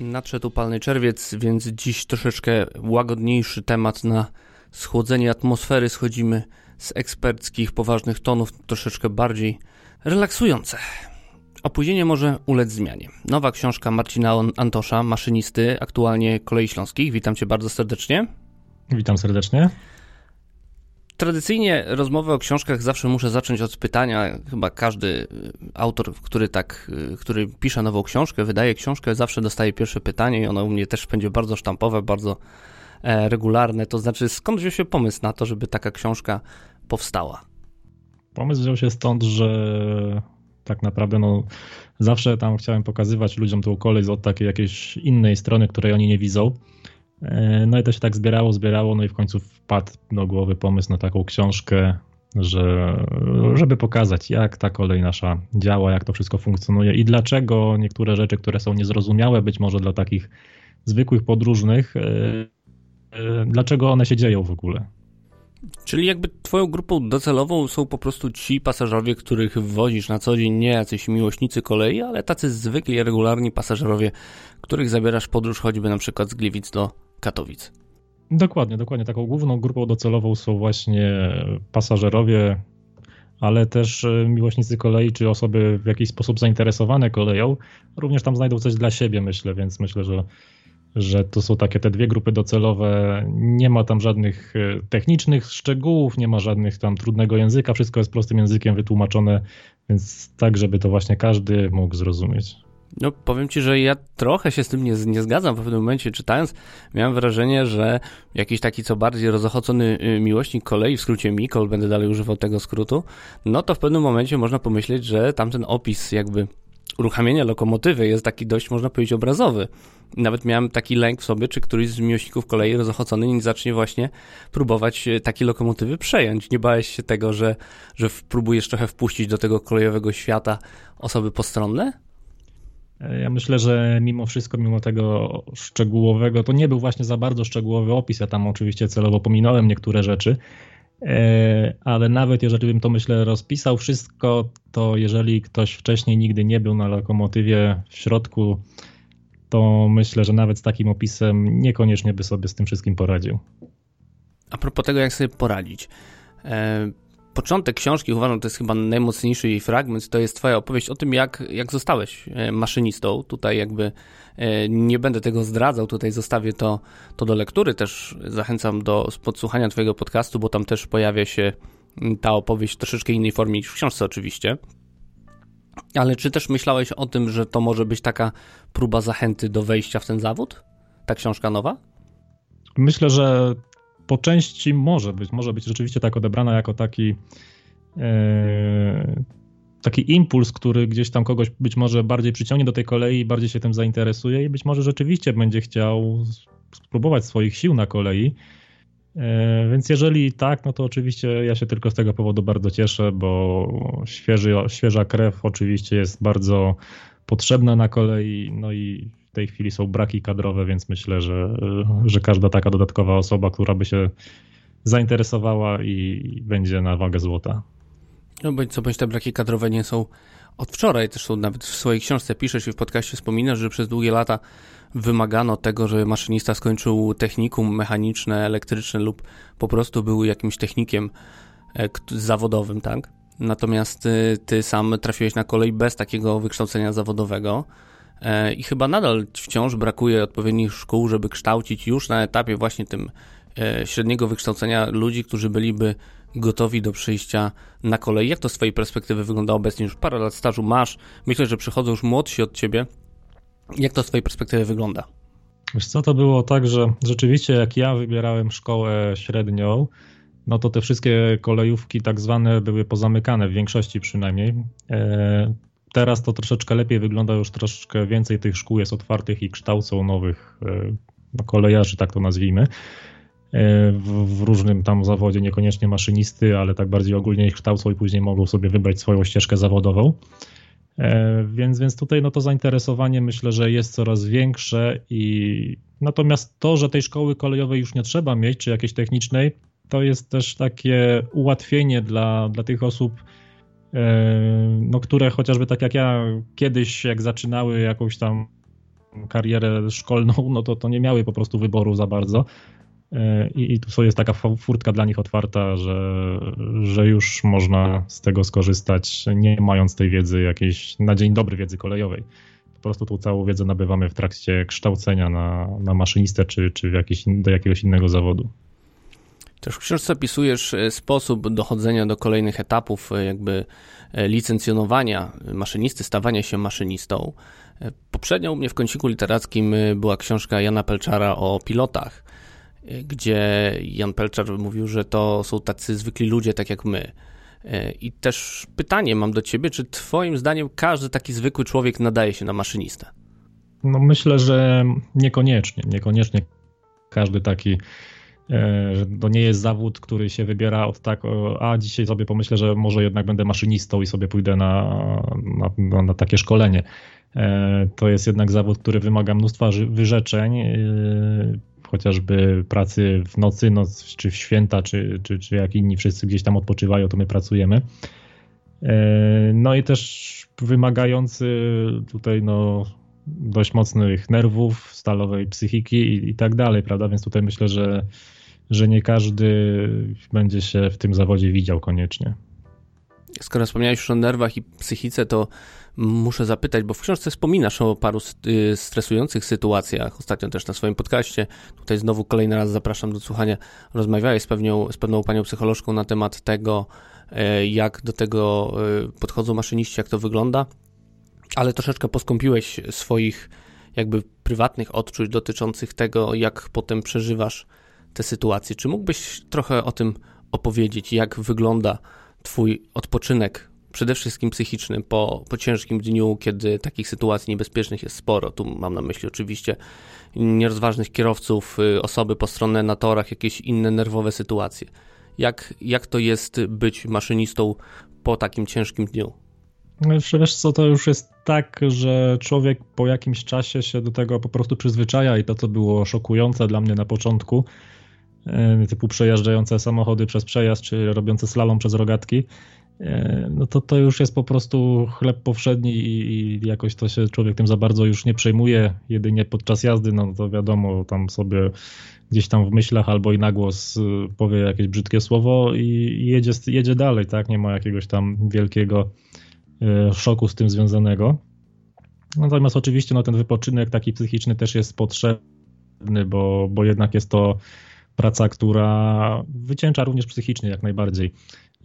Nadszedł upalny czerwiec, więc dziś troszeczkę łagodniejszy temat na schłodzenie atmosfery. Schodzimy z eksperckich, poważnych tonów, troszeczkę bardziej relaksujące. Opóźnienie może ulec zmianie. Nowa książka Marcina Antosza, maszynisty, aktualnie Kolei Śląskich. Witam cię bardzo serdecznie. Witam serdecznie. Tradycyjnie rozmowę o książkach zawsze muszę zacząć od pytania. Chyba każdy y, autor, który tak, y, który pisze nową książkę, wydaje książkę, zawsze dostaje pierwsze pytanie i ono u mnie też będzie bardzo sztampowe, bardzo regularne. To znaczy, skąd wziął się pomysł na to, żeby taka książka powstała? Pomysł wziął się stąd, że tak naprawdę no, zawsze tam chciałem pokazywać ludziom tą kolej od takiej jakiejś innej strony, której oni nie widzą. E, no i to się tak zbierało, zbierało, no i w końcu wpadł do głowy pomysł na taką książkę, że, żeby pokazać, jak ta kolej nasza działa, jak to wszystko funkcjonuje i dlaczego niektóre rzeczy, które są niezrozumiałe, być może dla takich zwykłych podróżnych, e, e, dlaczego one się dzieją w ogóle. Czyli jakby twoją grupą docelową są po prostu ci pasażerowie, których wozisz na co dzień, nie jacyś miłośnicy kolei, ale tacy zwykli, regularni pasażerowie, których zabierasz podróż choćby na przykład z Gliwic do Katowic. Dokładnie, dokładnie. Taką główną grupą docelową są właśnie pasażerowie, ale też e, miłośnicy kolei, czy osoby w jakiś sposób zainteresowane koleją, również tam znajdą coś dla siebie, myślę, więc myślę, że, że to są takie te dwie grupy docelowe. Nie ma tam żadnych e, technicznych szczegółów, nie ma żadnych tam trudnego języka, wszystko jest prostym językiem wytłumaczone, więc tak, żeby to właśnie każdy mógł zrozumieć. No, powiem ci, że ja trochę się z tym nie, nie zgadzam. W pewnym momencie czytając, miałem wrażenie, że jakiś taki co bardziej rozochocony y, miłośnik kolei, w skrócie Mikol, będę dalej używał tego skrótu, no to w pewnym momencie można pomyśleć, że tamten opis jakby uruchamiania lokomotywy jest taki dość, można powiedzieć, obrazowy. Nawet miałem taki lęk w sobie, czy któryś z miłośników kolei rozochocony nie zacznie właśnie próbować y, takie lokomotywy przejąć. Nie bałeś się tego, że, że próbujesz trochę wpuścić do tego kolejowego świata osoby postronne? Ja myślę, że mimo wszystko, mimo tego szczegółowego, to nie był właśnie za bardzo szczegółowy opis. Ja tam oczywiście celowo pominąłem niektóre rzeczy, e, ale nawet jeżeli bym to myślę rozpisał wszystko, to jeżeli ktoś wcześniej nigdy nie był na lokomotywie w środku, to myślę, że nawet z takim opisem niekoniecznie by sobie z tym wszystkim poradził. A propos tego, jak sobie poradzić. E, początek książki, uważam, to jest chyba najmocniejszy jej fragment, to jest twoja opowieść o tym, jak, jak zostałeś e, maszynistą. Tutaj jakby e, nie będę tego zdradzał, tutaj zostawię to, to do lektury. Też zachęcam do podsłuchania twojego podcastu, bo tam też pojawia się ta opowieść w troszeczkę innej formie niż w książce oczywiście. Ale czy też myślałeś o tym, że to może być taka próba zachęty do wejścia w ten zawód? Ta książka nowa? Myślę, że po części może być, może być rzeczywiście tak odebrana jako taki e, taki impuls, który gdzieś tam kogoś być może bardziej przyciągnie do tej kolei, bardziej się tym zainteresuje i być może rzeczywiście będzie chciał spróbować swoich sił na kolei. E, więc jeżeli tak, no to oczywiście ja się tylko z tego powodu bardzo cieszę, bo świeży, świeża krew oczywiście jest bardzo potrzebna na kolei, no i w tej chwili są braki kadrowe, więc myślę, że, że każda taka dodatkowa osoba, która by się zainteresowała i będzie na wagę złota. No bądź co bądź te braki kadrowe nie są od wczoraj, też są nawet w swojej książce piszesz i w podcaście wspominasz, że przez długie lata wymagano tego, że maszynista skończył technikum mechaniczne, elektryczne lub po prostu był jakimś technikiem e, zawodowym, tak? Natomiast ty, ty sam trafiłeś na kolej bez takiego wykształcenia zawodowego. E, I chyba nadal wciąż brakuje odpowiednich szkół, żeby kształcić już na etapie właśnie tym e, średniego wykształcenia ludzi, którzy byliby gotowi do przyjścia na kolej. Jak to z Twojej perspektywy wygląda obecnie? Już parę lat stażu masz. Myślę, że przychodzą już młodsi od Ciebie. Jak to z Twojej perspektywy wygląda? Wiesz co, to było tak, że rzeczywiście jak ja wybierałem szkołę średnią, no to te wszystkie kolejówki tak zwane były pozamykane, w większości przynajmniej. E, Teraz to troszeczkę lepiej wygląda, już troszeczkę więcej tych szkół jest otwartych i kształcą nowych e, no, kolejarzy, tak to nazwijmy. w, w, różnym tam zawodzie, niekoniecznie maszynisty, ale tak bardziej ogólnie ich kształcą i później mogą sobie wybrać swoją ścieżkę zawodową. E, więc, więc tutaj no to zainteresowanie myślę, że jest coraz większe i natomiast to, że tej szkoły kolejowej już nie trzeba mieć, czy jakiejś technicznej, to jest też takie ułatwienie dla, dla tych osób, e, no, które chociażby tak jak ja kiedyś, jak zaczynały jakąś tam karierę szkolną, no to, to nie miały po prostu wyboru za bardzo. E, I, I tu jest taka furtka dla nich otwarta, że, że już można z tego skorzystać, nie mając tej wiedzy jakiejś na dzień dobry wiedzy kolejowej. Po prostu tą całą wiedzę nabywamy w trakcie kształcenia na, na maszynistę czy, czy jakiś, do jakiegoś innego zawodu. Też w książce opisujesz e, sposób dochodzenia do kolejnych etapów, e, jakby licencjonowania maszynisty, stawania się maszynistą. Poprzednio u mnie w kąciku literackim była książka Jana Pelczara o pilotach gdzie Jan Pelczar mówił, że to są tacy zwykli ludzie, tak jak my. E, I też pytanie mam do ciebie, czy twoim zdaniem każdy taki zwykły człowiek nadaje się na maszynistę? No myślę, że niekoniecznie. Niekoniecznie każdy taki e, że to nie jest zawód, który się wybiera od tak, a dzisiaj sobie pomyślę, że może jednak będę maszynistą i sobie pójdę na, na, na takie szkolenie. E, to jest jednak zawód, który wymaga mnóstwa wyrzeczeń, chociażby pracy w nocy, noc, czy w święta, czy, czy, czy jak inni wszyscy gdzieś tam odpoczywają, to my pracujemy. E, no i też wymagający tutaj no, dość mocnych nerwów, stalowej psychiki i, i tak dalej, prawda? Więc tutaj myślę, że, że nie każdy będzie się w tym zawodzie widział koniecznie. Skoro wspomniałeś już o nerwach i psychice, to muszę zapytać, bo w książce wspominasz o paru y, stresujących sytuacjach. Ostatnio też na swoim podcaście, tutaj znowu kolejny raz zapraszam do słuchania, rozmawiałeś z pewną, z pewną panią psycholożką na temat tego, e, jak do tego e, podchodzą maszyniści, jak to wygląda, ale troszeczkę poskąpiłeś swoich jakby prywatnych odczuć dotyczących tego, jak potem przeżywasz te sytuacje. Czy mógłbyś trochę o tym opowiedzieć, jak wygląda Twój odpoczynek, przede wszystkim psychiczny, po, po ciężkim dniu, kiedy takich sytuacji niebezpiecznych jest sporo. Tu mam na myśli oczywiście nierozważnych kierowców, y, osoby postronne na torach, jakieś inne nerwowe sytuacje. Jak, jak to jest być maszynistą po takim ciężkim dniu? No wiesz co, to już jest tak, że człowiek po jakimś czasie się do tego po prostu przyzwyczaja i to, co było szokujące dla mnie na początku, typu przejeżdżające samochody przez przejazd, czy robiące slalom przez rogatki, e, no to to już jest po prostu chleb powszedni i, jakoś to się człowiek tym za bardzo już nie przejmuje, jedynie podczas jazdy, no to wiadomo, tam sobie gdzieś tam w myślach albo i na głos y, powie jakieś brzydkie słowo i jedzie, jedzie dalej, tak, nie ma jakiegoś tam wielkiego e, szoku z tym związanego. Natomiast oczywiście no, ten wypoczynek taki psychiczny też jest potrzebny, bo, bo jednak jest to praca, która wycięcza również psychicznie jak najbardziej.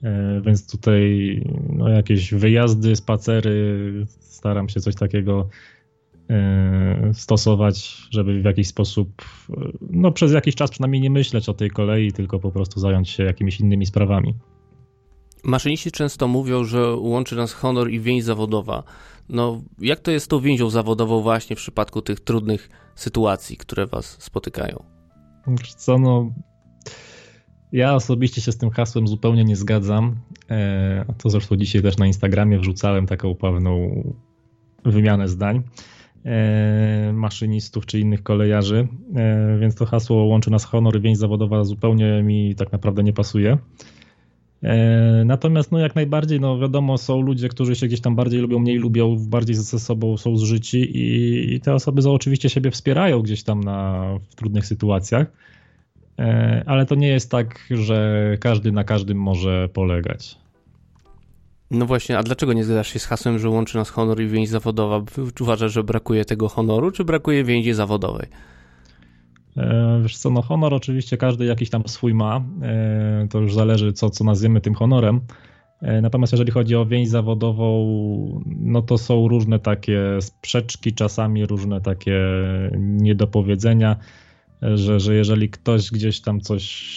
E, więc tutaj no, jakieś wyjazdy, spacery, staram się coś takiego e, stosować, żeby w jakiś sposób, no przez jakiś czas przynajmniej nie myśleć o tej kolei, tylko po prostu zająć się jakimiś innymi sprawami. Maszyniści często mówią, że łączy nas honor i więź zawodowa. No, jak to jest z tą więzią zawodową właśnie w przypadku tych trudnych sytuacji, które was spotykają? Co no, ja osobiście się z tym hasłem zupełnie nie zgadzam. E, to zresztą dzisiaj też na Instagramie wrzucałem taką pewną wymianę zdań e, maszynistów czy innych kolejarzy, e, więc to hasło łączy nas honor i więź zawodowa zupełnie mi tak naprawdę nie pasuje. Natomiast no jak najbardziej, no wiadomo, są ludzie, którzy się gdzieś tam bardziej lubią, mniej lubią, bardziej ze sobą są zżyci i, i te osoby oczywiście siebie wspierają gdzieś tam na, w trudnych sytuacjach, e, ale to nie jest tak, że każdy na każdym może polegać. No właśnie, a dlaczego nie zgadzasz się z hasłem, że łączy nas honor i więź zawodowa? Uważasz, że brakuje tego honoru, czy brakuje więzi zawodowej? E, wiesz co, no honor oczywiście każdy jakiś tam swój ma, e, to już zależy co, co nazwiemy tym honorem. E, natomiast jeżeli chodzi o więź zawodową, no to są różne takie sprzeczki, czasami różne takie niedopowiedzenia, że, że jeżeli ktoś gdzieś tam coś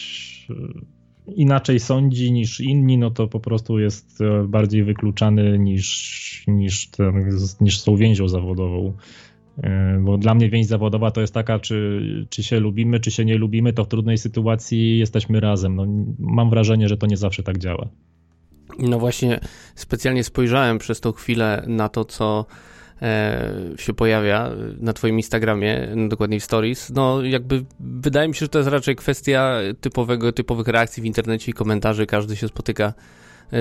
inaczej sądzi niż inni, no to po prostu jest bardziej wykluczany niż, niż, ten, niż tą więzią zawodową. E, bo dla mnie więź zawodowa to jest taka, czy, czy się lubimy, czy się nie lubimy, to w trudnej sytuacji jesteśmy razem. No, mam wrażenie, że to nie zawsze tak działa. No właśnie, specjalnie spojrzałem przez tą chwilę na to, co e, się pojawia na Twoim Instagramie, no dokładniej w Stories. No, jakby wydaje mi się, że to jest raczej kwestia typowego, typowych reakcji w internecie i komentarzy. Każdy się spotyka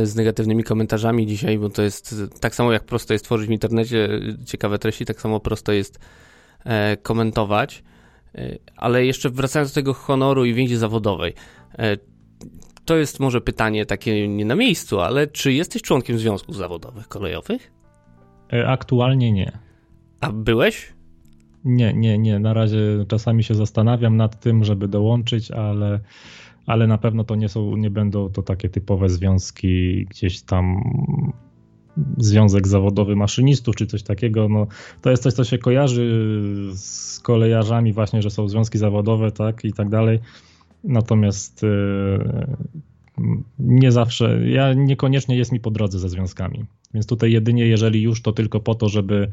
z negatywnymi komentarzami dzisiaj, bo to jest tak samo jak prosto jest tworzyć w internecie ciekawe treści, tak samo prosto jest e, komentować. E, ale jeszcze wracając do tego honoru i więzi zawodowej. E, to jest może pytanie takie nie na miejscu, ale czy jesteś członkiem związków zawodowych kolejowych? E, aktualnie nie. A byłeś? Nie, nie, nie. Na razie czasami się zastanawiam nad tym, żeby dołączyć, ale, ale na pewno to nie są, nie będą to takie typowe związki gdzieś tam związek zawodowy maszynistów czy coś takiego. No, to jest coś, co się kojarzy z kolejarzami właśnie, że są związki zawodowe, tak i tak dalej. Natomiast y, nie zawsze, ja niekoniecznie jest mi po drodze ze związkami. Więc tutaj jedynie, jeżeli już, to tylko po to, żeby,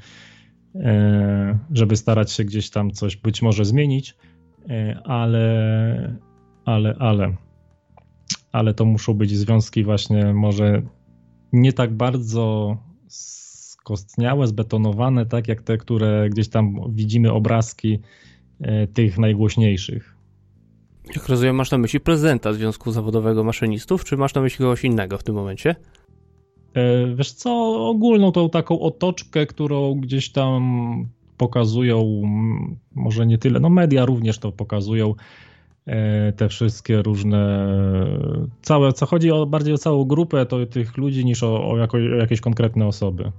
e, żeby starać się gdzieś tam coś być może zmienić, e, ale, ale, ale, ale to muszą być związki właśnie może nie tak bardzo skostniałe, zbetonowane, tak jak te, które gdzieś tam widzimy obrazki e, tych najgłośniejszych. Jak rozumiem, masz na myśli prezydenta Związku Zawodowego Maszynistów, czy masz na myśli kogoś innego w tym momencie? E, wiesz co, ogólną tą taką otoczkę, którą gdzieś tam pokazują, może nie tyle, no media również to pokazują, te wszystkie różne, całe, co chodzi o, bardziej o całą grupę to tych ludzi niż o, o, jako, o jakieś konkretne osoby.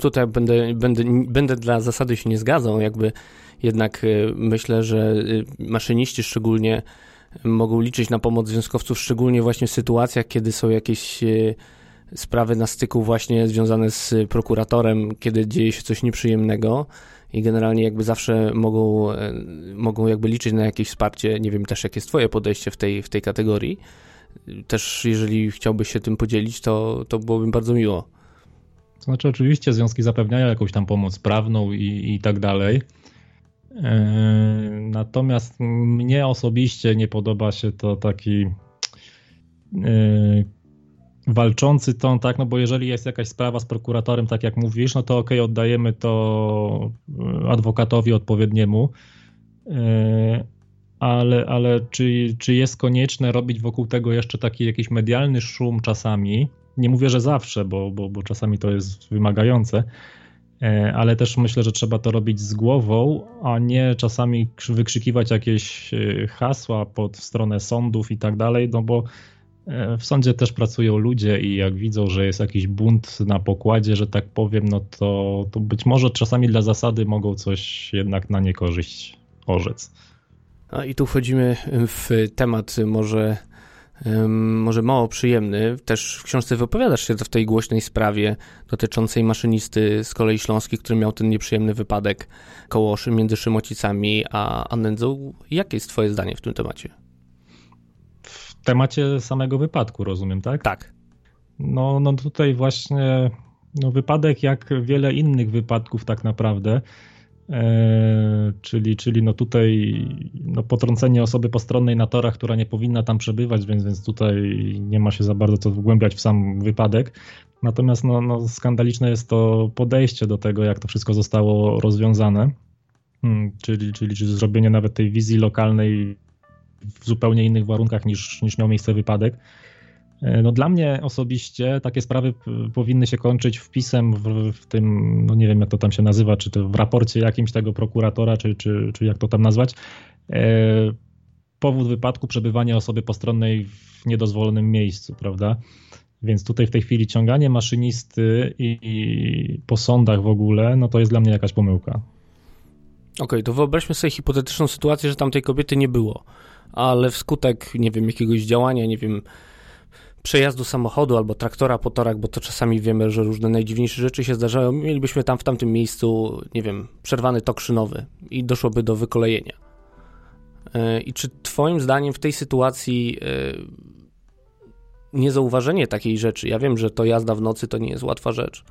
Tutaj będę, będę, będę dla zasady się nie zgadzał, jakby jednak y, myślę, że y, maszyniści szczególnie mogą liczyć na pomoc związkowców, szczególnie właśnie w sytuacjach, kiedy są jakieś sprawy na styku właśnie związane z prokuratorem, kiedy dzieje się coś nieprzyjemnego i generalnie jakby zawsze mogą, mogą jakby liczyć na jakieś wsparcie. Nie wiem też, jakie jest twoje podejście w tej, w tej kategorii. Też jeżeli chciałbyś się tym podzielić, to, to byłoby bardzo miło. To znaczy oczywiście związki zapewniają jakąś tam pomoc prawną i, i tak dalej, E, natomiast mnie osobiście nie podoba się to taki e, walczący ton, tak, no bo jeżeli jest jakaś sprawa z prokuratorem, tak jak mówisz, no to okej, okay, oddajemy to adwokatowi odpowiedniemu, e, ale, ale czy, czy jest konieczne robić wokół tego jeszcze taki jakiś medialny szum czasami? Nie mówię, że zawsze, bo, bo, bo czasami to jest wymagające, E, ale też myślę, że trzeba to robić z głową, a nie czasami wykrzykiwać jakieś e, hasła pod stronę sądów i tak dalej, no bo e, w sądzie też pracują ludzie i jak widzą, że jest jakiś bunt na pokładzie, że tak powiem, no to, to być może czasami dla zasady mogą coś jednak na niekorzyść orzec. A i tu wchodzimy w temat może może mało przyjemny. Też w książce wypowiadasz się w tej głośnej sprawie dotyczącej maszynisty z kolei śląskiej, który miał ten nieprzyjemny wypadek koło między Szymocicami a, a Nędzą. Jakie jest twoje zdanie w tym temacie? Temacie samego wypadku, rozumiem, tak? Tak. No, no tutaj właśnie no wypadek jak wiele innych wypadków tak naprawdę E, czyli, czyli no tutaj no potrącenie osoby postronnej na torach, która nie powinna tam przebywać, więc, więc tutaj nie ma się za bardzo co wgłębiać w sam wypadek. Natomiast no, no skandaliczne jest to podejście do tego, jak to wszystko zostało rozwiązane, hmm, czyli, czyli, czyli zrobienie nawet tej wizji lokalnej w zupełnie innych warunkach niż, niż miał miejsce wypadek. E, no dla mnie osobiście takie sprawy powinny się kończyć wpisem w, w, tym, no nie wiem jak to tam się nazywa, czy to w raporcie jakimś tego prokuratora, czy, czy, czy jak to tam nazwać. E, powód wypadku przebywania osoby postronnej w niedozwolonym miejscu, prawda? Więc tutaj w tej chwili ciąganie maszynisty i, i po sądach w ogóle, no to jest dla mnie jakaś pomyłka. Okej, okay, to wyobraźmy sobie hipotetyczną sytuację, że tam tej kobiety nie było, ale wskutek, nie wiem, jakiegoś działania, nie wiem, przejazdu samochodu albo traktora po torach, bo to czasami wiemy, że różne najdziwniejsze rzeczy się zdarzają, mielibyśmy tam w tamtym miejscu, nie wiem, przerwany tok szynowy i doszłoby do wykolejenia. E, I czy Twoim zdaniem w tej sytuacji e, niezauważenie takiej rzeczy, ja wiem, że to jazda w nocy to nie jest łatwa rzecz,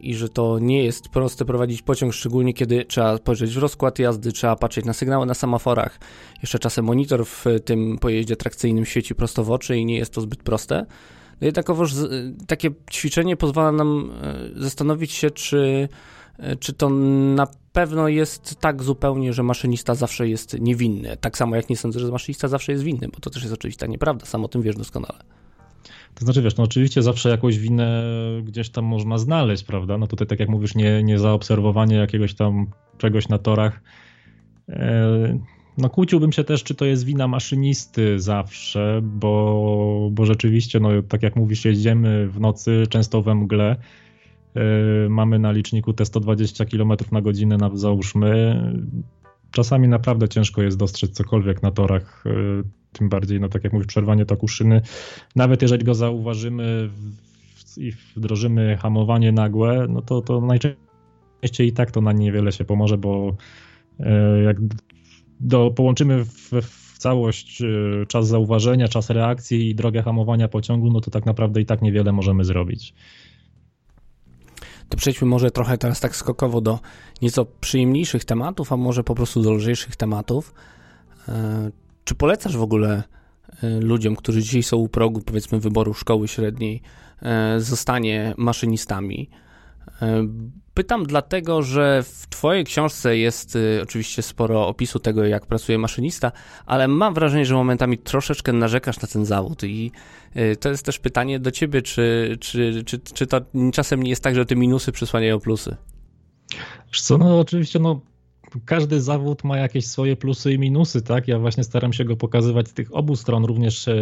i że to nie jest proste prowadzić pociąg, szczególnie kiedy trzeba spojrzeć w rozkład jazdy, trzeba patrzeć na sygnały na semaforach. Jeszcze czasem monitor w tym pojeździe trakcyjnym świeci prosto w oczy i nie jest to zbyt proste. No jednakowoż takie ćwiczenie pozwala nam zastanowić się, czy, czy to na pewno jest tak zupełnie, że maszynista zawsze jest niewinny. Tak samo jak nie sądzę, że maszynista zawsze jest winny, bo to też jest oczywiście nieprawda, sam o tym wiesz doskonale. To znaczy, wiesz, no oczywiście zawsze jakąś winę gdzieś tam można znaleźć, prawda? No tutaj, tak jak mówisz, nie, nie zaobserwowanie jakiegoś tam czegoś na torach. E, no kłóciłbym się też, czy to jest wina maszynisty zawsze, bo, bo rzeczywiście, no tak jak mówisz, jeździmy w nocy, często we mgle, E, mamy na liczniku te 120 km na godzinę, na, załóżmy. Czasami naprawdę ciężko jest dostrzec cokolwiek na torach, e, tym bardziej, no tak jak mówisz, przerwanie toku szyny. Nawet jeżeli go zauważymy i wdrożymy hamowanie nagłe, no to, to najczęściej i tak to na niewiele się pomoże, bo e, jak do, połączymy w, w całość czas zauważenia, czas reakcji i drogę hamowania pociągu, no to tak naprawdę i tak niewiele możemy zrobić. To przejdźmy może trochę teraz tak skokowo do nieco przyjemniejszych tematów, a może po prostu do lżejszych tematów. E, czy polecasz w ogóle e, ludziom, którzy dzisiaj są u progu, powiedzmy, wyboru szkoły średniej, e, zostanie maszynistami? Pytam dlatego, że w Twojej książce jest y, oczywiście sporo opisu tego, jak pracuje maszynista, ale mam wrażenie, że momentami troszeczkę narzekasz na ten zawód i y, to jest też pytanie do Ciebie, czy, czy, czy, czy to czasem nie jest tak, że te minusy przysłaniają plusy? Co, no oczywiście, no każdy zawód ma jakieś swoje plusy i minusy, tak? Ja właśnie staram się go pokazywać z tych obu stron, również e,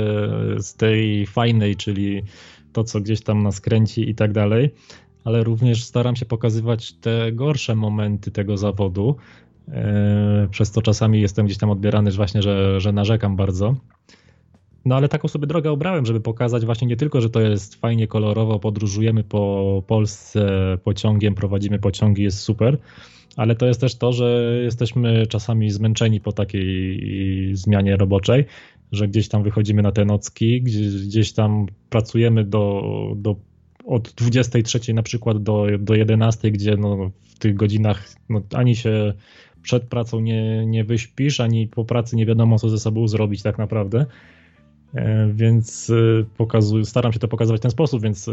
z tej fajnej, czyli to, co gdzieś tam nas kręci i tak dalej ale również staram się pokazywać te gorsze momenty tego zawodu. E, przez to czasami jestem gdzieś tam odbierany, że właśnie, że, że narzekam bardzo. No ale taką sobie drogę obrałem, żeby pokazać właśnie nie tylko, że to jest fajnie kolorowo, podróżujemy po Polsce pociągiem, prowadzimy pociągi, jest super, ale to jest też to, że jesteśmy czasami zmęczeni po takiej zmianie roboczej, że gdzieś tam wychodzimy na te nocki, gdzieś, tam pracujemy do, do od 23 na przykład do, do 11, gdzie no, w tych godzinach no, ani się przed pracą nie, nie wyśpisz, ani po pracy nie wiadomo, co ze sobą zrobić tak naprawdę. E, więc e, pokazuję, staram się to pokazywać w ten sposób, więc e,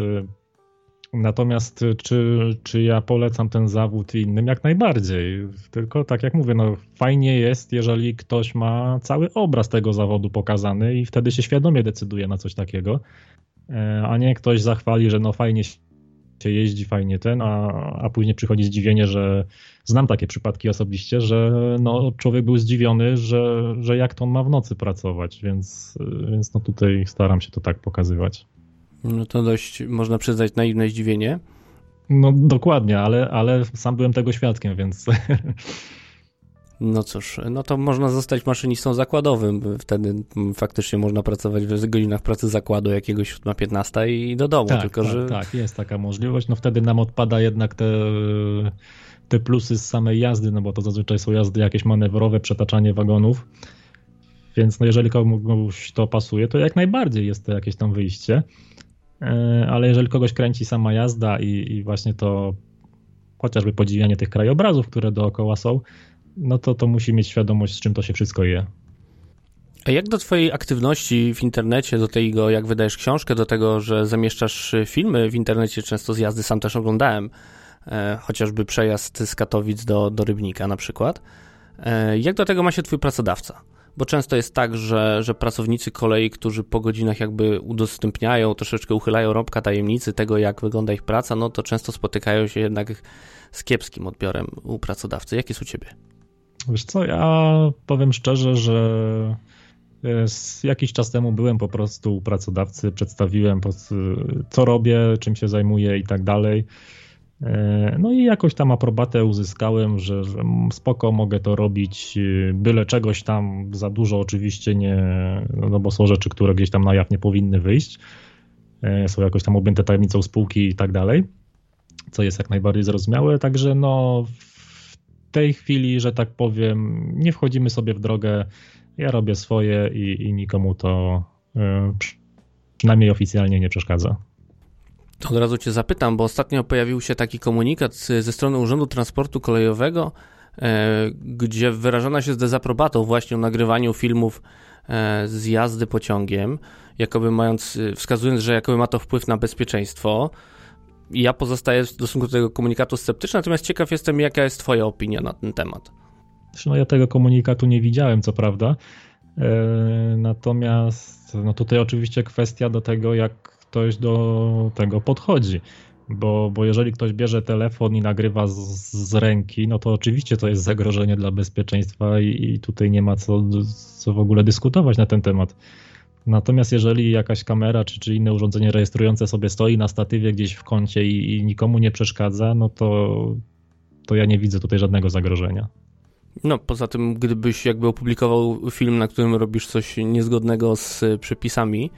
natomiast czy, czy ja polecam ten zawód innym? Jak najbardziej. Tylko tak jak mówię, no fajnie jest, jeżeli ktoś ma cały obraz tego zawodu pokazany i wtedy się świadomie decyduje na coś takiego. E, a nie ktoś zachwali, że no fajnie się jeździ, fajnie ten, a, a później przychodzi zdziwienie, że znam takie przypadki osobiście, że no, człowiek był zdziwiony, że, że jak to on ma w nocy pracować, więc, więc no tutaj staram się to tak pokazywać. No to dość, można przyznać, naiwne zdziwienie. No dokładnie, ale, ale sam byłem tego świadkiem, więc No cóż, no to można zostać maszynistą zakładowym. Wtedy faktycznie można pracować w godzinach pracy zakładu jakiegoś 7-15 i do domu. Tak, tylko, tak, że... tak, jest taka możliwość. No wtedy nam odpada jednak te, te plusy z samej jazdy, no bo to zazwyczaj są jazdy jakieś manewrowe, przetaczanie wagonów. Więc no jeżeli komuś to pasuje, to jak najbardziej jest to jakieś tam wyjście. E, ale jeżeli kogoś kręci sama jazda i, i właśnie to chociażby podziwianie tych krajobrazów, które dookoła są, no to, to musi mieć świadomość, z czym to się wszystko je. A jak do Twojej aktywności w internecie, do tego, jak wydajesz książkę, do tego, że zamieszczasz filmy w internecie, często z jazdy sam też oglądałem, e, chociażby przejazd z Katowic do, do Rybnika na przykład. E, jak do tego ma się Twój pracodawca? Bo często jest tak, że, że pracownicy kolei, którzy po godzinach jakby udostępniają, troszeczkę uchylają rąbka tajemnicy tego, jak wygląda ich praca, no to często spotykają się jednak z kiepskim odbiorem u pracodawcy. Jak jest u Ciebie? Wiesz co, ja powiem szczerze, że jakiś czas temu byłem po prostu u pracodawcy, przedstawiłem co robię, czym się zajmuję i tak dalej. E, no i jakoś tam aprobatę uzyskałem, że, że spoko mogę to robić, byle czegoś tam za dużo oczywiście nie, no bo są rzeczy, które gdzieś tam na jaw nie powinny wyjść, e, są jakoś tam objęte tajemnicą spółki i tak dalej, co jest jak najbardziej zrozumiałe, także no tej chwili, że tak powiem, nie wchodzimy sobie w drogę. Ja robię swoje i, i nikomu to y, przynajmniej oficjalnie nie przeszkadza. Od razu Cię zapytam, bo ostatnio pojawił się taki komunikat ze strony Urzędu Transportu Kolejowego, e, gdzie wyrażona się z dezaprobatą właśnie o nagrywaniu filmów e, z jazdy pociągiem, jakoby mając, wskazując, że jakoby ma to wpływ na bezpieczeństwo. Ja pozostaję w stosunku do tego komunikatu sceptyczny, natomiast ciekaw jestem, jaka jest Twoja opinia na ten temat. No ja tego komunikatu nie widziałem, co prawda. E, natomiast no tutaj oczywiście kwestia do tego, jak ktoś do tego podchodzi. Bo, bo jeżeli ktoś bierze telefon i nagrywa z, z ręki, no to oczywiście to jest zagrożenie dla bezpieczeństwa i, i tutaj nie ma co, co w ogóle dyskutować na ten temat. Natomiast jeżeli jakaś kamera czy, czy inne urządzenie rejestrujące sobie stoi na statywie gdzieś w kącie i, i nikomu nie przeszkadza, no to, to ja nie widzę tutaj żadnego zagrożenia. No, poza tym, gdybyś jakby opublikował film, na którym robisz coś niezgodnego z przepisami,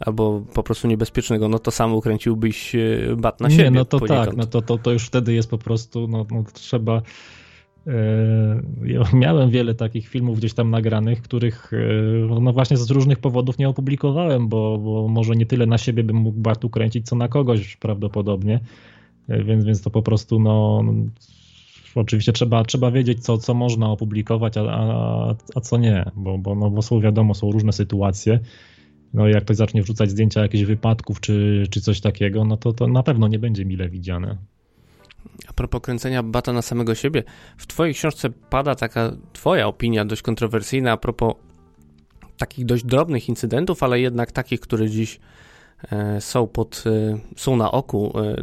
albo po prostu niebezpiecznego, no to sam ukręciłbyś e, bat na siebie. Nie, no to poniekąd. tak, no to, to, to już wtedy jest po prostu, no, no trzeba... Ja miałem wiele takich filmów gdzieś tam nagranych, których e, no właśnie z różnych powodów nie opublikowałem, bo, bo może nie tyle na siebie bym mógł bat ukręcić, co na kogoś prawdopodobnie. Więc, więc to po prostu no, oczywiście trzeba, trzeba wiedzieć, co, co można opublikować, a, a, a co nie, bo, bo, no, bo są wiadomo, są różne sytuacje. No jak ktoś zacznie wrzucać zdjęcia jakichś wypadków czy, czy coś takiego, no to, to na pewno nie będzie mile widziane. A propos kręcenia bata na samego siebie, w twojej książce pada taka twoja opinia dość kontrowersyjna a propos takich dość drobnych incydentów, ale jednak takich, które dziś E, są, pod, e, są na oku e,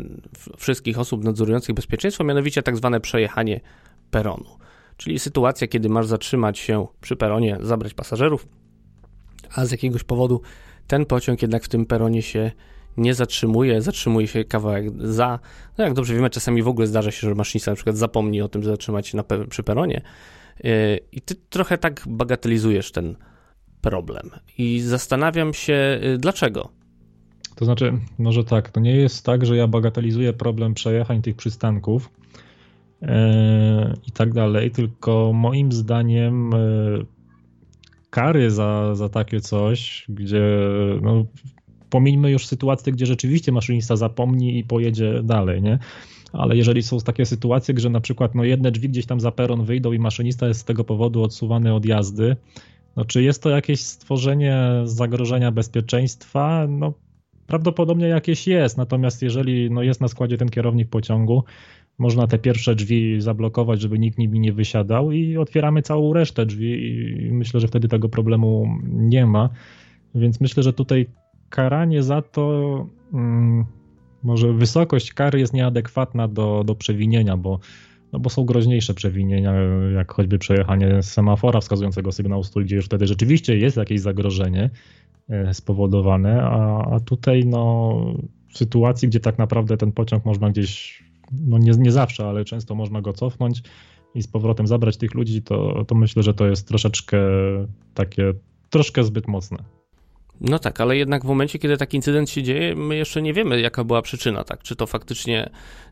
wszystkich osób nadzorujących bezpieczeństwo, mianowicie tak zwane przejechanie peronu. Czyli sytuacja, kiedy masz zatrzymać się przy peronie, zabrać pasażerów, a z jakiegoś powodu ten pociąg jednak w tym peronie się nie zatrzymuje, zatrzymuje się kawałek za. No jak dobrze wiemy, czasami w ogóle zdarza się, że maszynista na przykład zapomni o tym, że zatrzymać się na, przy peronie i ty trochę tak bagatelizujesz ten problem. I zastanawiam się, dlaczego. To znaczy, może tak, to nie jest tak, że ja bagatelizuję problem przejechań tych przystanków yy, i tak dalej, tylko moim zdaniem yy, kary za, za takie coś, gdzie no, pomijmy już sytuację, gdzie rzeczywiście maszynista zapomni i pojedzie dalej, nie? Ale jeżeli są takie sytuacje, że na przykład no, jedne drzwi gdzieś tam za peron wyjdą i maszynista jest z tego powodu odsuwany od jazdy, no, czy jest to jakieś stworzenie zagrożenia bezpieczeństwa? No Prawdopodobnie jakieś jest, natomiast jeżeli no, jest na składzie ten kierownik pociągu, można te pierwsze drzwi zablokować, żeby nikt nimi nie wysiadał i otwieramy całą resztę drzwi i myślę, że wtedy tego problemu nie ma. Więc myślę, że tutaj karanie za to, hmm, może wysokość kary jest nieadekwatna do, do przewinienia, bo, no bo są groźniejsze przewinienia, jak choćby przejechanie semafora wskazującego sygnał stój, gdzie już wtedy rzeczywiście jest jakieś zagrożenie, E, spowodowane, a, a tutaj no, w sytuacji, gdzie tak naprawdę ten pociąg można gdzieś, no nie, nie zawsze, ale często można go cofnąć i z powrotem zabrać tych ludzi, to, to myślę, że to jest troszeczkę takie, troszkę zbyt mocne. No tak, ale jednak w momencie, kiedy taki incydent się dzieje, my jeszcze nie wiemy, jaka była przyczyna, tak? Czy to faktycznie,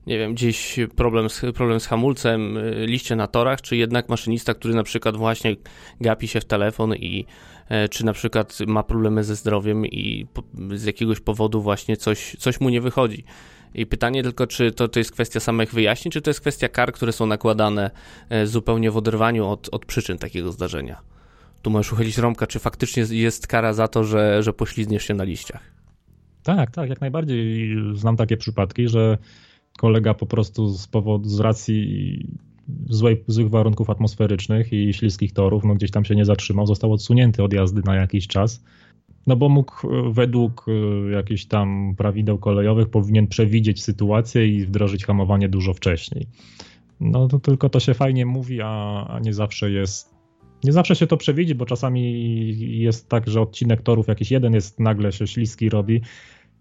nie wiem, gdzieś problem z, problem z hamulcem, y, liście na torach, czy jednak maszynista, który na przykład właśnie gapi się w telefon i e, czy na przykład ma problemy ze zdrowiem i z jakiegoś powodu właśnie coś, coś mu nie wychodzi. I pytanie tylko, czy to, to jest kwestia samych wyjaśnień, czy to jest kwestia kar, które są nakładane e, zupełnie w oderwaniu od, od przyczyn takiego zdarzenia tu możesz uchylić rąbka, czy faktycznie jest kara za to, że, że poślizgniesz się na liściach. Tak, tak, jak najbardziej. Znam takie przypadki, że kolega po prostu z powodu, z racji złej, złych warunków atmosferycznych i śliskich torów, no gdzieś tam się nie zatrzymał, został odsunięty od jazdy na jakiś czas. No bo mógł według e, jakichś tam prawideł kolejowych powinien przewidzieć sytuację i wdrożyć hamowanie dużo wcześniej. No to tylko to się fajnie mówi, a, a nie zawsze jest nie zawsze się to przewidzi, bo czasami jest tak, że odcinek torów jakiś jeden jest nagle się śliski robi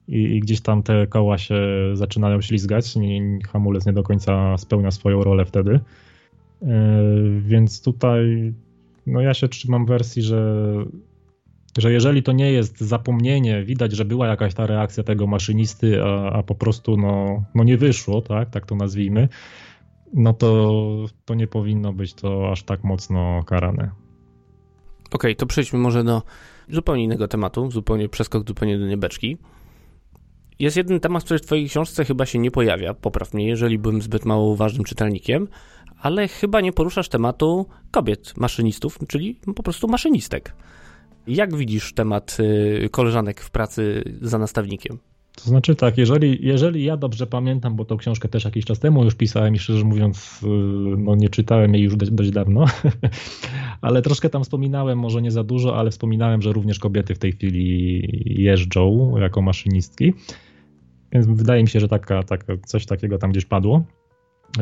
i, i gdzieś tam te koła się zaczynają ślizgać, nie, hamulec nie do końca spełnia swoją rolę wtedy. Yy, więc tutaj no ja się trzymam wersji, że, że jeżeli to nie jest zapomnienie, widać, że była jakaś ta reakcja tego maszynisty, a, a po prostu no, no nie wyszło, tak, tak to nazwijmy, no to, to nie powinno być to aż tak mocno karane. Okej, okay, to przejdźmy może do zupełnie innego tematu, zupełnie przeskok zupełnie do niebeczki. Jest jeden temat, który w twojej książce chyba się nie pojawia, popraw mnie, jeżeli byłem zbyt mało ważnym czytelnikiem, ale chyba nie poruszasz tematu kobiet maszynistów, czyli po prostu maszynistek. Jak widzisz temat y, koleżanek w pracy za nastawnikiem? To znaczy tak, jeżeli, jeżeli ja dobrze pamiętam, bo tą książkę też jakiś czas temu już pisałem i szczerze mówiąc y, no nie czytałem jej już dość, dość dawno, ale troszkę tam wspominałem, może nie za dużo, ale wspominałem, że również kobiety w tej chwili jeżdżą jako maszynistki, więc wydaje mi się, że taka, taka, coś takiego tam gdzieś padło.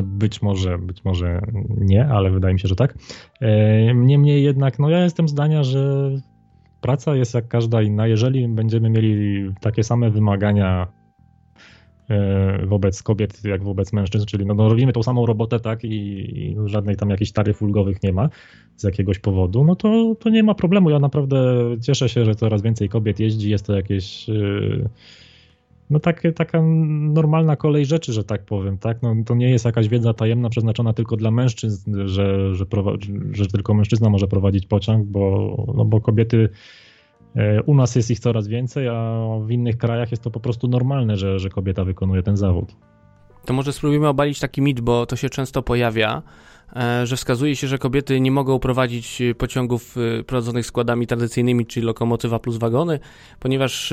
Być może, być może nie, ale wydaje mi się, że tak. E, niemniej jednak, no ja jestem zdania, że praca jest jak każda inna. Jeżeli będziemy mieli takie same wymagania e, wobec kobiet jak wobec mężczyzn, czyli no, no robimy tą samą robotę, tak, i, i, żadnej tam jakichś taryf ulgowych nie ma z jakiegoś powodu, no to, to nie ma problemu. Ja naprawdę cieszę się, że coraz więcej kobiet jeździ, jest to jakieś yy, no tak, taka normalna kolej rzeczy, że tak powiem, tak? No, to nie jest jakaś wiedza tajemna przeznaczona tylko dla mężczyzn, że, że, że tylko mężczyzna może prowadzić pociąg, bo, no bo kobiety e, u nas jest ich coraz więcej, a w innych krajach jest to po prostu normalne, że, że kobieta wykonuje ten zawód. To może spróbujemy obalić taki mit, bo to się często pojawia, e, że wskazuje się, że kobiety nie mogą prowadzić pociągów e, prowadzonych składami tradycyjnymi, czyli lokomotywa plus wagony, ponieważ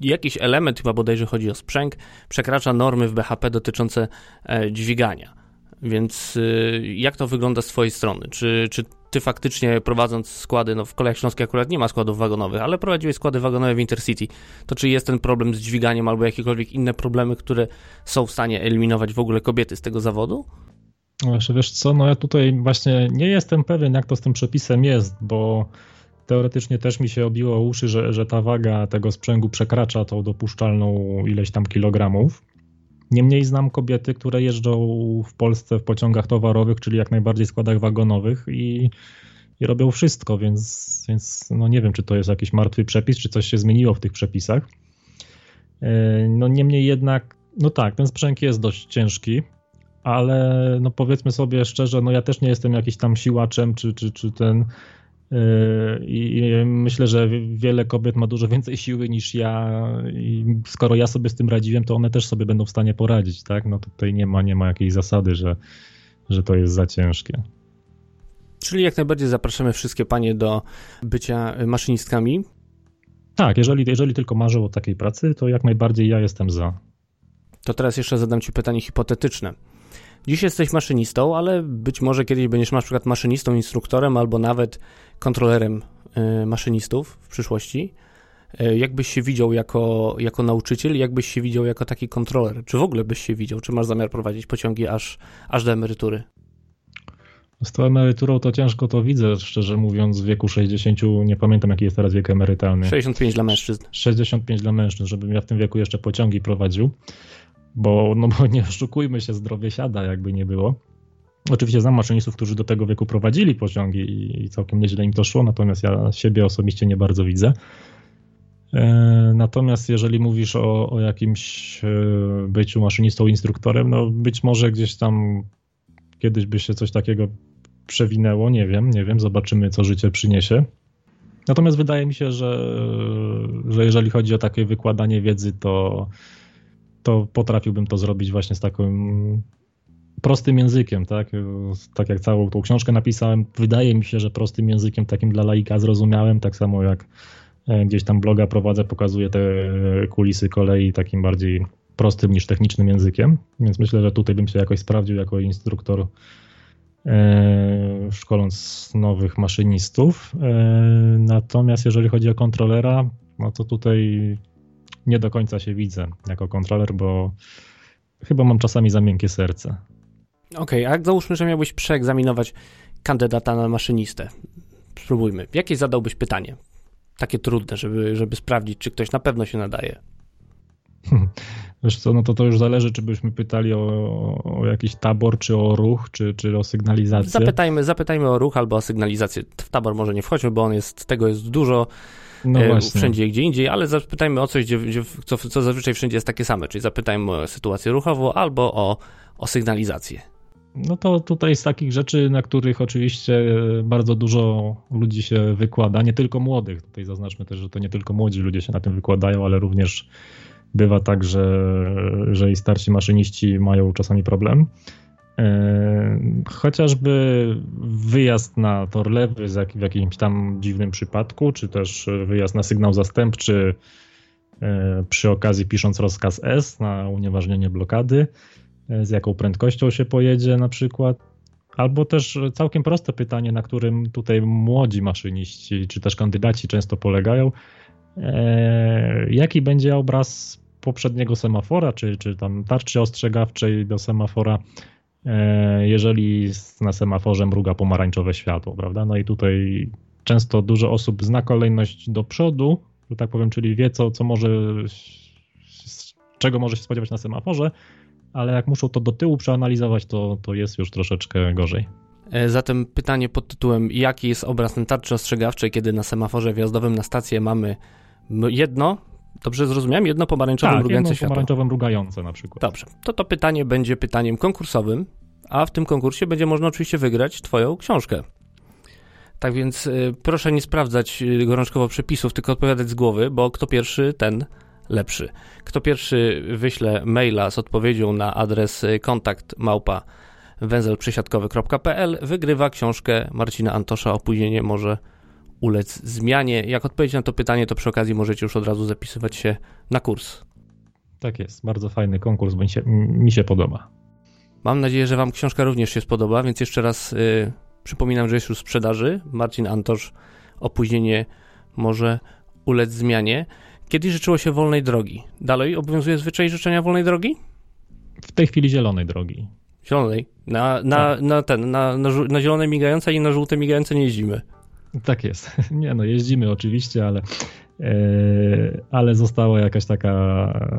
jakiś element, chyba bodajże chodzi o sprzęg, przekracza normy w BHP dotyczące e, dźwigania. Więc y, jak to wygląda z Twojej strony? Czy, czy Ty faktycznie prowadząc składy, no w Kolejach Śląskich akurat nie ma składów wagonowych, ale prowadziłeś składy wagonowe w Intercity, to czy jest ten problem z dźwiganiem albo jakiekolwiek inne problemy, które są w stanie eliminować w ogóle kobiety z tego zawodu? Właśnie, wiesz co, no ja tutaj właśnie nie jestem pewien, jak to z tym przepisem jest, bo teoretycznie też mi się obiło uszy, że, że ta waga tego sprzęgu przekracza tą dopuszczalną ileś tam kilogramów. Niemniej znam kobiety, które jeżdżą w Polsce w pociągach towarowych, czyli jak najbardziej składach wagonowych i, i robią wszystko, więc, więc no nie wiem, czy to jest jakiś martwy przepis, czy coś się zmieniło w tych przepisach. E, no niemniej jednak, no tak, ten sprzęg jest dość ciężki, ale no powiedzmy sobie szczerze, no ja też nie jestem jakiś tam siłaczem, czy, czy, czy ten I myślę, że wiele kobiet ma dużo więcej siły niż ja i skoro ja sobie z tym radziłem, to one też sobie będą w stanie poradzić, tak? No tutaj nie ma, nie ma jakiejś zasady, że, że to jest za ciężkie. Czyli jak najbardziej zapraszamy wszystkie panie do bycia maszynistkami? Tak, jeżeli, jeżeli tylko marzą o takiej pracy, to jak najbardziej ja jestem za. To teraz jeszcze zadam ci pytanie hipotetyczne. Dziś jesteś maszynistą, ale być może kiedyś będziesz na przykład maszynistą, instruktorem albo nawet kontrolerem y, maszynistów w przyszłości. Y, jak byś się widział jako, jako nauczyciel, jak byś się widział jako taki kontroler? Czy w ogóle byś się widział? Czy masz zamiar prowadzić pociągi aż, aż do emerytury? Z tą emeryturą to ciężko to widzę, szczerze mówiąc, w wieku 60, nie pamiętam jaki jest teraz wiek emerytalny. 65 dla mężczyzn. 65 dla mężczyzn, żebym ja w tym wieku jeszcze pociągi prowadził bo, no bo nie oszukujmy się, zdrowie siada, jakby nie było. Oczywiście znam maszynistów, którzy do tego wieku prowadzili pociągi i całkiem nieźle im to szło, natomiast ja siebie osobiście nie bardzo widzę. E, natomiast jeżeli mówisz o, o jakimś e, byciu maszynistą, instruktorem, no być może gdzieś tam kiedyś by się coś takiego przewinęło, nie wiem, nie wiem, zobaczymy co życie przyniesie. Natomiast wydaje mi się, że, że jeżeli chodzi o takie wykładanie wiedzy, to to potrafiłbym to zrobić właśnie z takim prostym językiem, tak? Tak jak całą tą książkę napisałem, wydaje mi się, że prostym językiem takim dla laika zrozumiałem, tak samo jak e, gdzieś tam bloga prowadzę, pokazuję te kulisy kolei takim bardziej prostym niż technicznym językiem, więc myślę, że tutaj bym się jakoś sprawdził jako instruktor e, szkoląc nowych maszynistów. E, natomiast jeżeli chodzi o kontrolera, no to tutaj nie do końca się widzę jako kontroler, bo chyba mam czasami za miękkie serce. Okej, okay, a załóżmy, że miałbyś przeegzaminować kandydata na maszynistę. Spróbujmy. Jakie zadałbyś pytanie? Takie trudne, żeby, żeby sprawdzić, czy ktoś na pewno się nadaje. Wiesz co, no to to już zależy, czy byśmy pytali o, o jakiś tabor, czy o ruch, czy, czy o sygnalizację. Zapytajmy, zapytajmy o ruch albo o sygnalizację. W tabor może nie wchodźmy, bo on jest, tego jest dużo no e, wszędzie gdzie indziej, ale zapytajmy o coś, gdzie, gdzie, co, co zazwyczaj wszędzie jest takie same, czyli zapytajmy o sytuację ruchową albo o, o sygnalizację. No to tutaj z takich rzeczy, na których oczywiście bardzo dużo ludzi się wykłada, nie tylko młodych. Tutaj zaznaczmy też, że to nie tylko młodzi ludzie się na tym wykładają, ale również bywa tak, że, że i starsi maszyniści mają czasami problem. E, chociażby wyjazd na tor lewy w jakimś tam dziwnym przypadku, czy też wyjazd na sygnał zastępczy e, przy okazji pisząc rozkaz S na unieważnienie blokady, e, z jaką prędkością się pojedzie na przykład. Albo też całkiem proste pytanie, na którym tutaj młodzi maszyniści, czy też kandydaci często polegają. Jaki będzie obraz poprzedniego semafora, czy, czy tam tarczy ostrzegawczej do semafora E, jeżeli na semaforze mruga pomarańczowe światło, prawda? No i tutaj często dużo osób zna kolejność do przodu, że tak powiem, czyli wie, co, co może, czego może się spodziewać na semaforze, ale jak muszą to do tyłu przeanalizować, to, to jest już troszeczkę gorzej. E, zatem pytanie pod tytułem, jaki jest obraz na tarczy ostrzegawczej, kiedy na semaforze wjazdowym na stację mamy jedno, dobrze zrozumiałem, jedno pomarańczowe tak, mrugające jedno pomarańczowe mrugające na przykład. Dobrze, to to pytanie będzie pytaniem konkursowym, a w tym konkursie będzie można oczywiście wygrać Twoją książkę. Tak więc y, proszę nie sprawdzać y, gorączkowo przepisów, tylko odpowiadać z głowy, bo kto pierwszy, ten lepszy. Kto pierwszy wyśle maila z odpowiedzią na adres y, kontakt małpa węzelprzesiadkowy.pl wygrywa książkę Marcina Antosza Opóźnienie może ulec zmianie. Jak odpowiedź na to pytanie, to przy okazji możecie już od razu zapisywać się na kurs. Tak jest, bardzo fajny konkurs, bo mi się, mi się podoba. Mam nadzieję, że Wam książka również się spodoba, więc jeszcze raz y, przypominam, że jest już w sprzedaży. Marcin Antosz, opóźnienie może ulec zmianie. Kiedy życzyło się wolnej drogi? Dalej obowiązuje zwyczaj życzenia wolnej drogi? W tej chwili zielonej drogi. Zielonej? Na, na, tak. na ten, na, na, na zielone migające i na żółte migające nie jeździmy. Tak jest. Nie no, jeździmy oczywiście, ale E, ale została jakaś taka,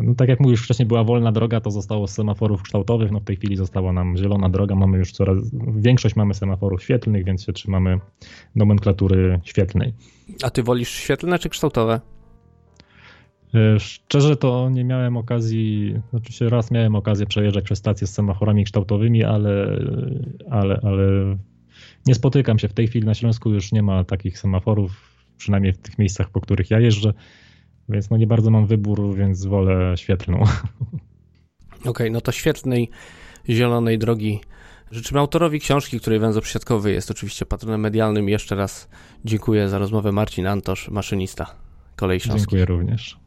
no tak jak mówisz, wcześniej była wolna droga, to zostało z semaforów kształtowych, no w tej chwili została nam zielona droga, mamy już coraz, większość mamy semaforów świetlnych, więc się trzymamy nomenklatury świetlnej. A ty wolisz świetlne czy kształtowe? E, szczerze to nie miałem okazji, znaczy się raz miałem okazję przejeżdżać przez stację z semaforami kształtowymi, ale, ale, ale nie spotykam się. W tej chwili na Śląsku już nie ma takich semaforów przynajmniej w tych miejscach, po których ja jeżdżę, więc no nie bardzo mam wybór, więc wolę świetlną. Okej, okay, no to świetnej, zielonej drogi Życzymy autorowi książki, której węzeł przysiadkowy jest oczywiście patronem medialnym. Jeszcze raz dziękuję za rozmowę. Marcin Antosz, maszynista Kolei Śląskiej. Dziękuję również.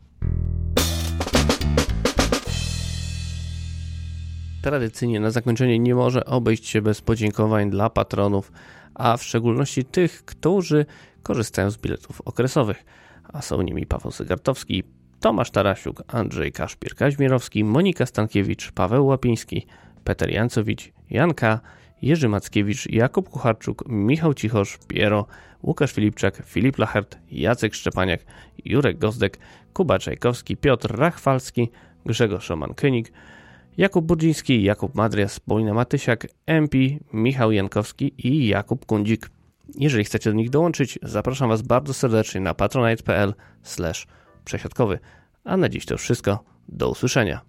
Tradycyjnie na zakończenie nie może obejść się bez podziękowań dla patronów, a w szczególności tych, którzy korzystają z biletów okresowych, a są nimi Paweł Sygartowski, Tomasz Tarasiuk, Andrzej Kaszpir-Kaźmierowski, Monika Stankiewicz, Paweł Łapiński, Peter Jancowicz, Janka, Jerzy Mackiewicz, Jakub Kucharczuk, Michał Cichosz, Piero, Łukasz Filipczak, Filip Lachert, Jacek Szczepaniak, Jurek Gozdek, Kuba Czajkowski, Piotr Rachwalski, Grzegorz Roman-Kynik, Jakub Budzyński, Jakub Madrias, Paulina Matysiak, MP, Michał Jankowski i Jakub Kundzik. Jeżeli chcecie do nich dołączyć, zapraszam Was bardzo serdecznie na patronite.pl przesiadkowy. A na dziś to wszystko. Do usłyszenia.